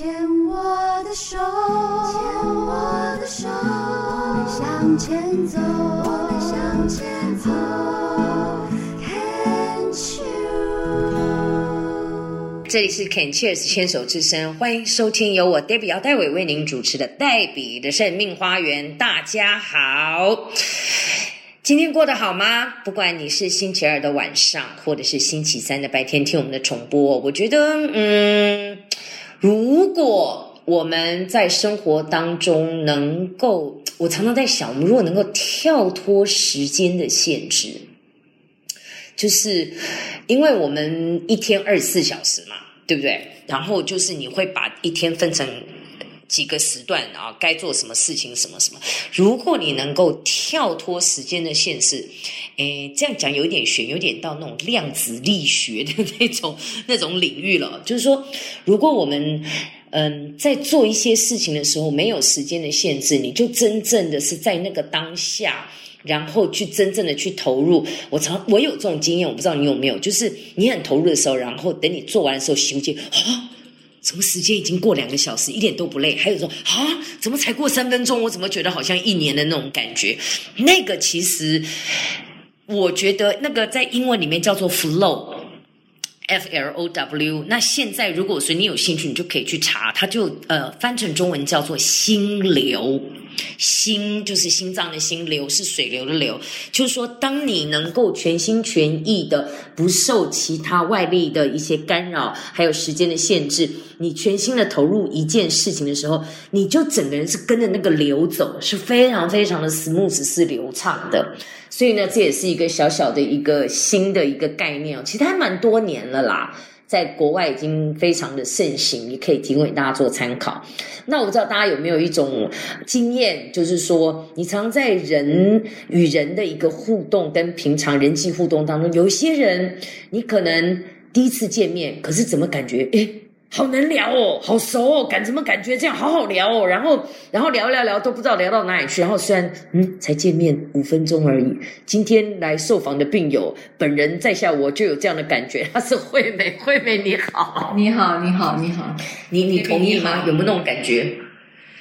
牵我的手，牵我的手，我们向前走，我们向前走。Can't you？这里是 Can Cheers 牵手之声，欢迎收听由我 Debbie 姚戴伟为您主持的《黛比的生命花园》。大家好，今天过得好吗？不管你是星期二的晚上，或者是星期三的白天听我们的重播，我觉得，嗯，如果我们在生活当中能够，我常常在想，我们如果能够跳脱时间的限制。就是因为我们一天二十四小时嘛，对不对？然后就是你会把一天分成几个时段啊，该做什么事情，什么什么。如果你能够跳脱时间的限制，诶，这样讲有点悬，有点到那种量子力学的那种那种领域了。就是说，如果我们嗯在做一些事情的时候没有时间的限制，你就真正的是在那个当下。然后去真正的去投入，我常我有这种经验，我不知道你有没有，就是你很投入的时候，然后等你做完的时候，休息啊，怎么时间已经过两个小时，一点都不累？还有说啊，怎么才过三分钟？我怎么觉得好像一年的那种感觉？那个其实，我觉得那个在英文里面叫做 flow。F L O W，那现在如果说你有兴趣，你就可以去查，它就呃翻成中文叫做心流，心就是心脏的心，流是水流的流，就是说当你能够全心全意的不受其他外力的一些干扰，还有时间的限制，你全心的投入一件事情的时候，你就整个人是跟着那个流走，是非常非常的 smooth，是流畅的。所以呢，这也是一个小小的一个新的一个概念，其实还蛮多年了啦，在国外已经非常的盛行，也可以提供给大家做参考。那我不知道大家有没有一种经验，就是说，你常在人与人的一个互动跟平常人际互动当中，有些人你可能第一次见面，可是怎么感觉诶好能聊哦，好熟哦，感怎么感觉这样好好聊哦？然后，然后聊聊聊都不知道聊到哪里去。然后虽然嗯才见面五分钟而已，今天来受访的病友本人在下，我就有这样的感觉。他是惠美，惠美你好，你好，你好，你好，你你同意吗？有没有那种感觉？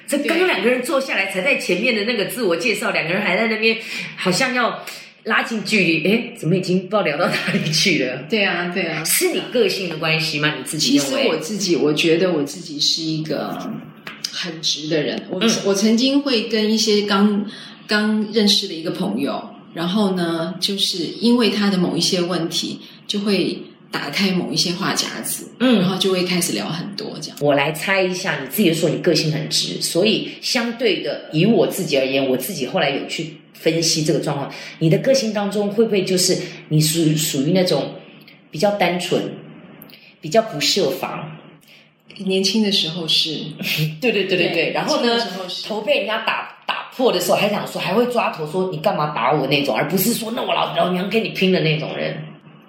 这刚刚两个人坐下来，才在前面的那个自我介绍，两个人还在那边好像要拉近距离，哎，怎么已经不知道聊到哪里去了？对啊，对啊。是你个性的关系吗？你自己其实？我自己，我觉得我自己是一个很直的人。我、嗯我曾经会跟一些刚刚认识的一个朋友，然后呢，就是因为他的某一些问题，就会打开某一些话匣子，嗯然后就会开始聊很多这样。我来猜一下，你自己说你个性很直，所以相对的，以我自己而言，我自己后来有去分析这个状况，你的个性当中会不会就是你属于属于那种比较单纯、比较不设防？年轻的时候是，对对对对对。然后呢头被人家打打破的时候，还想说还会抓头说你干嘛打我那种，而不是说那我老老娘跟你拼的那种人。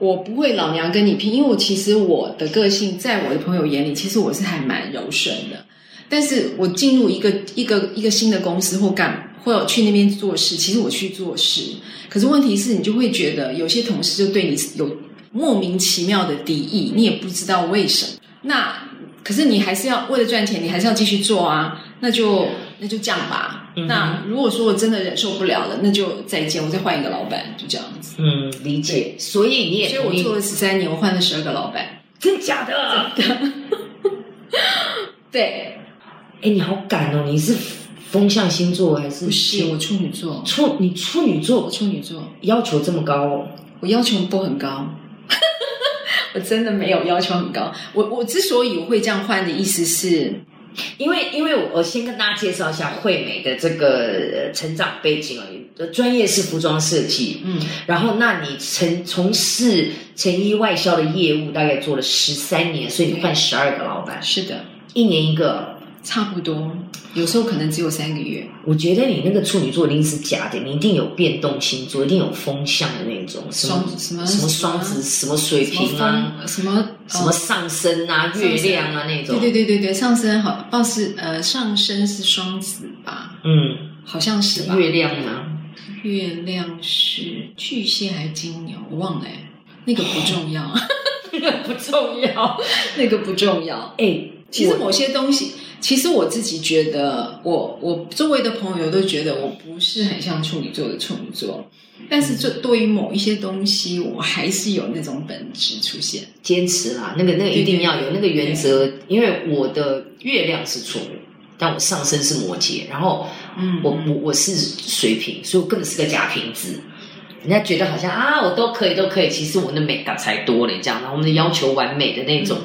我不会老娘跟你拼，因为我其实我的个性，在我的朋友眼里，其实我是还蛮柔顺的。但是我进入一个一个一个新的公司或干或去那边做事，其实我去做事，可是问题是你就会觉得有些同事就对你有莫名其妙的敌意，你也不知道为什么。那可是你还是要为了赚钱，你还是要继续做啊，那就那就这样吧。嗯那如果说我真的忍受不了了，那就再见，我再换一个老板，就这样子。嗯，理解。所以你也所以我做了十三年，我换了十二个老板。真假的？真的 对，哎，你好敢哦！你是风象星座还是？不是我处女座，处你处女我座处女座，要求这么高哦？我要求不很高，我真的没有要求很高。我我之所以我会这样换的意思是，因为因为我我先跟大家介绍一下惠美的这个呃成长背景而已，呃专业是服装设计，嗯，然后那你从从事成衣外销的业务大概做了十三年，所以你换十二个老板，是的，一年一个。差不多，有时候可能只有三个月。我觉得你那个处女座一定是假的，你一定有变动星座，一定有风向的那种，什么什么什么双子，什么水瓶啊，什么什么哦上升啊、月亮啊那种。对对对对对，上升好，报是呃上升是双子吧？嗯，好像是吧？月亮呢？月亮是巨蟹还是金牛？我忘了欸，那个不重要，那 个不重要。那个不重要。哎，其实某些东西，其实我自己觉得，我我周围的朋友都觉得我不是很像处女座的处女座，但是这对于某一些东西，我还是有那种本质出现。坚持啦，那个那个一定要有那个原则，因为我的月亮是处女，但我上升是摩羯，然后嗯我我我是水瓶，所以我根本是个假瓶子。人家觉得好像啊，我都可以，都可以。其实我的美感才多嘞，这样。然后我们的要求完美的那种，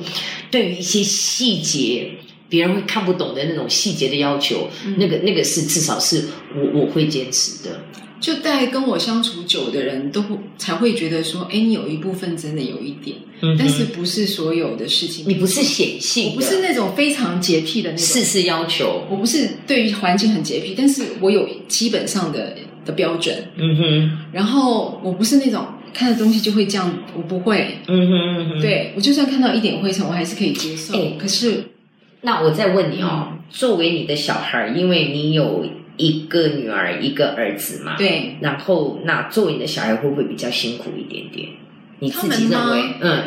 对于一些细节，别人会看不懂的那种细节的要求，那个那个是至少是我我会坚持的。就在跟我相处久的人都会才会觉得说，哎，你有一部分真的有一点，嗯但是不是所有的事情，你不是显性，我不是那种非常洁癖的那种，事事要求。我不是对于环境很洁癖，但是我有基本上的的标准。嗯哼，然后我不是那种看的东西就会这样，我不会。嗯哼嗯哼。对我就算看到一点灰尘，我还是可以接受。哎可是那我再问你哦，作为你的小孩，因为你有一个女儿一个儿子嘛，。对然后，那作为你的小孩会不会比较辛苦一点点？你自己认为？嗯，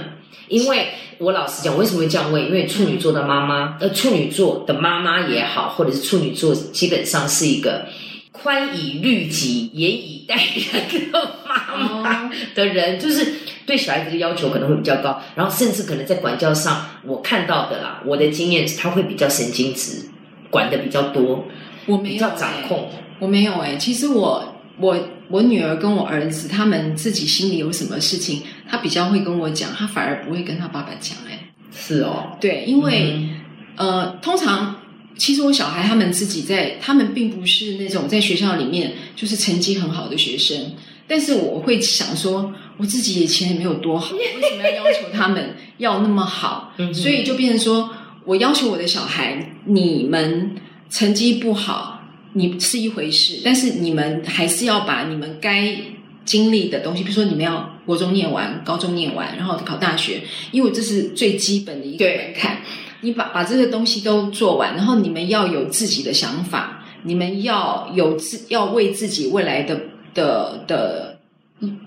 因为我老实讲，我为什么会这样问？因为处女座的妈妈，呃，处女座的妈妈也好，或者是处女座，基本上是一个宽以律己、严以待人的妈妈哦的人，就是对小孩子的要求可能会比较高，然后甚至可能在管教上，我看到的啦，我的经验是他会比较神经质，管的比较多，我没有、掌控。我没有哎、其实我我我女儿跟我儿子他们自己心里有什么事情，他比较会跟我讲，他反而不会跟他爸爸讲哎、是哦，对，因为、嗯。呃，通常其实我小孩他们自己在，他们并不是那种在学校里面就是成绩很好的学生，但是我会想说，我自己以前也没有多好，为什么要要求他们要那么好？嗯所以就变成说我要求我的小孩，你们成绩不好，你是一回事，但是你们还是要把你们该。经历的东西，比如说你们要国中念完，高中念完，然后考大学，因为这是最基本的一个对门槛。你把把这个东西都做完，然后你们要有自己的想法，你们要有自要为自己未来的的的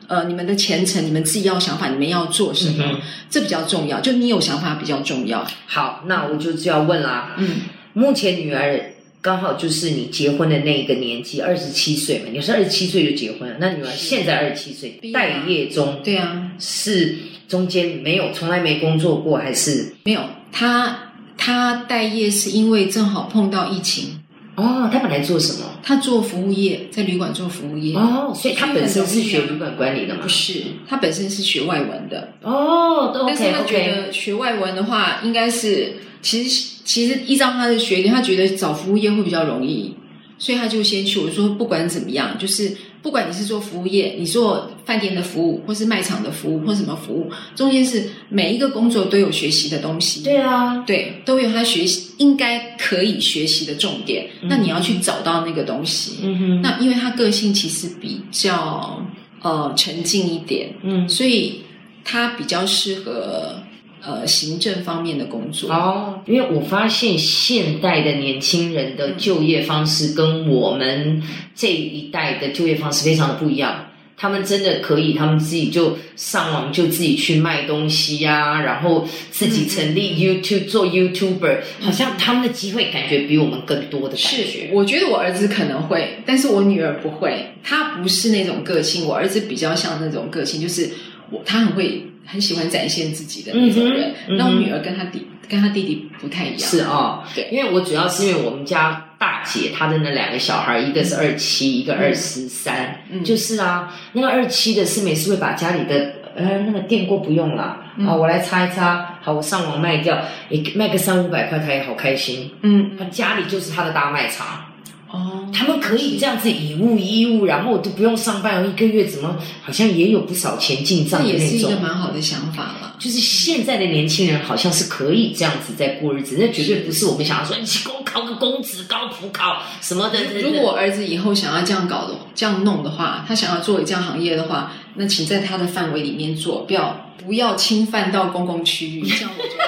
呃你们的前程，你们自己要想法，你们要做什么，嗯这比较重要。就你有想法比较重要。好，那我就就要问啦。嗯，目前女儿刚好就是你结婚的那一个年纪，二十七岁嘛，你是二十七岁就结婚了，那女儿现在二十七岁，待业中，对啊，是中间没有从来没工作过，还是？没有她她待业是因为正好碰到疫情，哦，他本来做什么？他做服务业，在旅馆做服务业。哦，所以他本身是学旅馆管理的吗不？是，他本身是学外文的，哦，都但是他觉得学外文的话，应该是其实其实依照他的学历，他觉得找服务业会比较容易，所以他就先去。我说不管怎么样，就是不管你是做服务业，你做饭店的服务，或是卖场的服务，或什么服务，中间是每一个工作都有学习的东西。对啊，对，都有他学习应该可以学习的重点。那你要去找到那个东西。嗯哼，那因为他个性其实比较呃沉静一点，嗯，所以他比较适合呃行政方面的工作。哦，因为我发现现代的年轻人的就业方式跟我们这一代的就业方式非常的不一样。他们真的可以，他们自己就上网就自己去卖东西呀、然后自己成立 YouTube 做 YouTuber，好像他们的机会感觉比我们更多的感是，。我觉得我儿子可能会，但是我女儿不会。她不是那种个性，我儿子比较像那种个性，就是我他很会很喜欢展现自己的那种人。嗯那我女儿跟她弟跟她弟弟不太一样。是哦，对。因为我主要是因为我们家大姐她的那两个小孩，一个是二七，一个二十三，嗯。就是啊，那个二七的是每次会把家里的呃那个电锅不用了，嗯。啊，我来擦一擦，好，我上网卖掉，也卖个三五百块，他也好开心。嗯。他家里就是他的大卖场，哦，他们可以这样子以物易物，然后都不用上班，一个月怎么好像也有不少钱进账也是。一个蛮好的想法了。就是现在的年轻人好像是可以这样子在过日子，那绝对不是我们想要说你去给我考个公职、高普考什么的。如果我儿子以后想要这样搞的、这样弄的话，他想要做这样行业的话，那请在他的范围里面做，不要不要侵犯到公共区域。这样我觉得。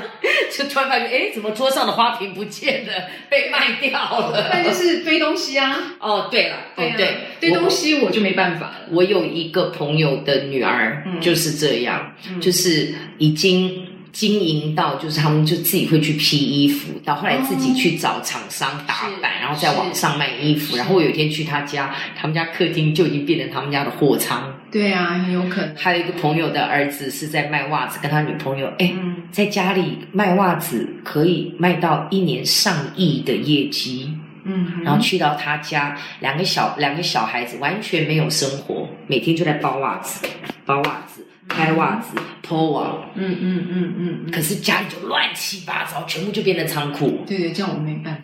就突然发现，哎，怎么桌上的花瓶不见了，被卖掉了？那就是堆东西啊，哦，对了，对啊对，堆东西我就没办法了。我有一个朋友的女儿嗯就是这样，嗯就是已经经营到就是他们就自己会去批衣服，到后来自己去找厂商打版，是然后在网上卖衣服。然后我有一天去他家，他们家客厅就已经变成他们家的货仓。对啊，很有可能。还有一个朋友的儿子是在卖袜子，跟他女朋友，哎，嗯，在家里卖袜子可以卖到一年上亿的业绩。嗯，然后去到他家，两个小两个小孩子完全没有生活，每天就在包袜子、包袜子、拍袜子、嗯嗯嗯嗯，可是家里就乱七八糟，全部就变成仓库。对对，这样我没办法。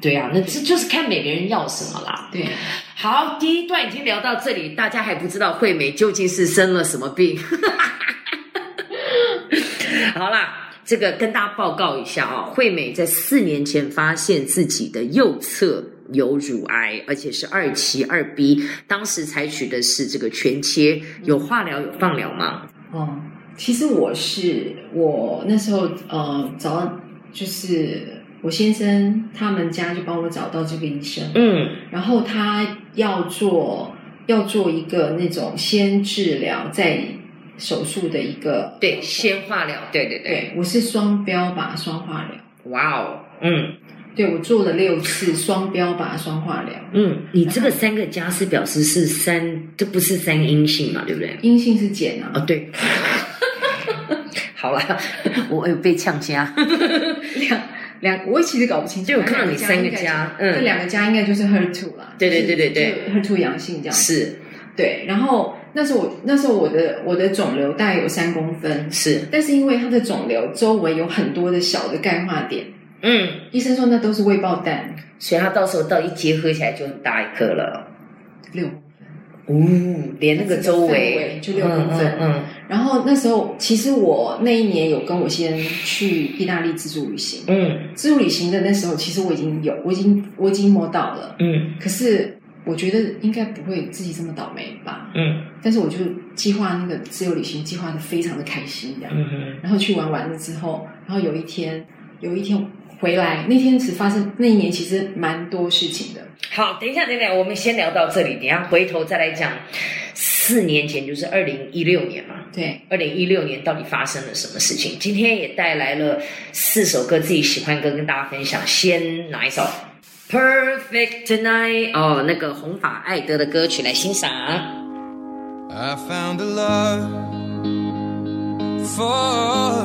对啊，那这就是看每个人要什么啦。对，好，第一段已经聊到这里，大家还不知道惠美究竟是生了什么病。好啦，这个跟大家报告一下啊、惠美在四年前发现自己的右侧有乳癌，而且是二期二 B，当时采取的是这个全切，有化疗有放疗吗？哦，其实我是我那时候呃找到就是我先生他们家就帮我找到这个医生，嗯。然后他要做要做一个那种先治疗再手术的一个，对，先化疗，对对对，对我是双标靶双化疗，哇哦，嗯。对我做了六次双标靶双化疗，嗯，你这个三个加是表示是三，这不是三阴性嘛，对不对？阴性是减啊，哦，对。好了，我有被呛家。两两我其实搞不清楚，就有看到你三个加嗯。这两个加应该就是 her two 啦，对对对对对，her two 阳性这样。是。对，然后那时候我那时候我的我的肿瘤大概有三公分，是，但是因为它的肿瘤周围有很多的小的钙化点，嗯，医生说那都是未爆弹，所以它到时候到一结合起来就很大一颗了。六公分。哦，连那个周围就六公分。嗯嗯。然后那时候其实我那一年有跟我先去意大利自助旅行，嗯。自助旅行的那时候其实我已经有我已经我已经摸到了，嗯。可是我觉得应该不会自己这么倒霉吧，嗯。但是我就计划那个自由旅行计划的非常的开心这样。嗯嗯然后去玩完了之后，然后有一天，有一天回来，那天只发生那一年其实蛮多事情的。好，等一下，等一下，我们先聊到这里，等一下回头再来讲。四年前就是二零一六年嘛，对，二零一六年到底发生了什么事情？今天也带来了四首歌，自己喜欢歌跟大家分享。先哪一首？Perfect Tonight 哦，那个红发艾德的歌曲来欣赏。I found a love for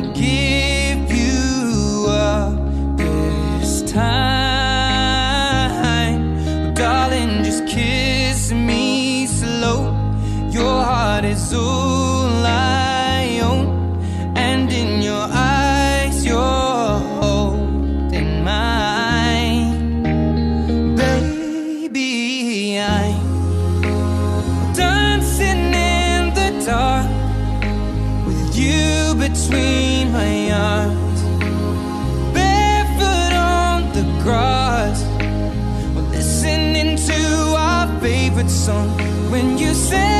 not give you up this time. But darling, just kiss me slow. Your heart is all you say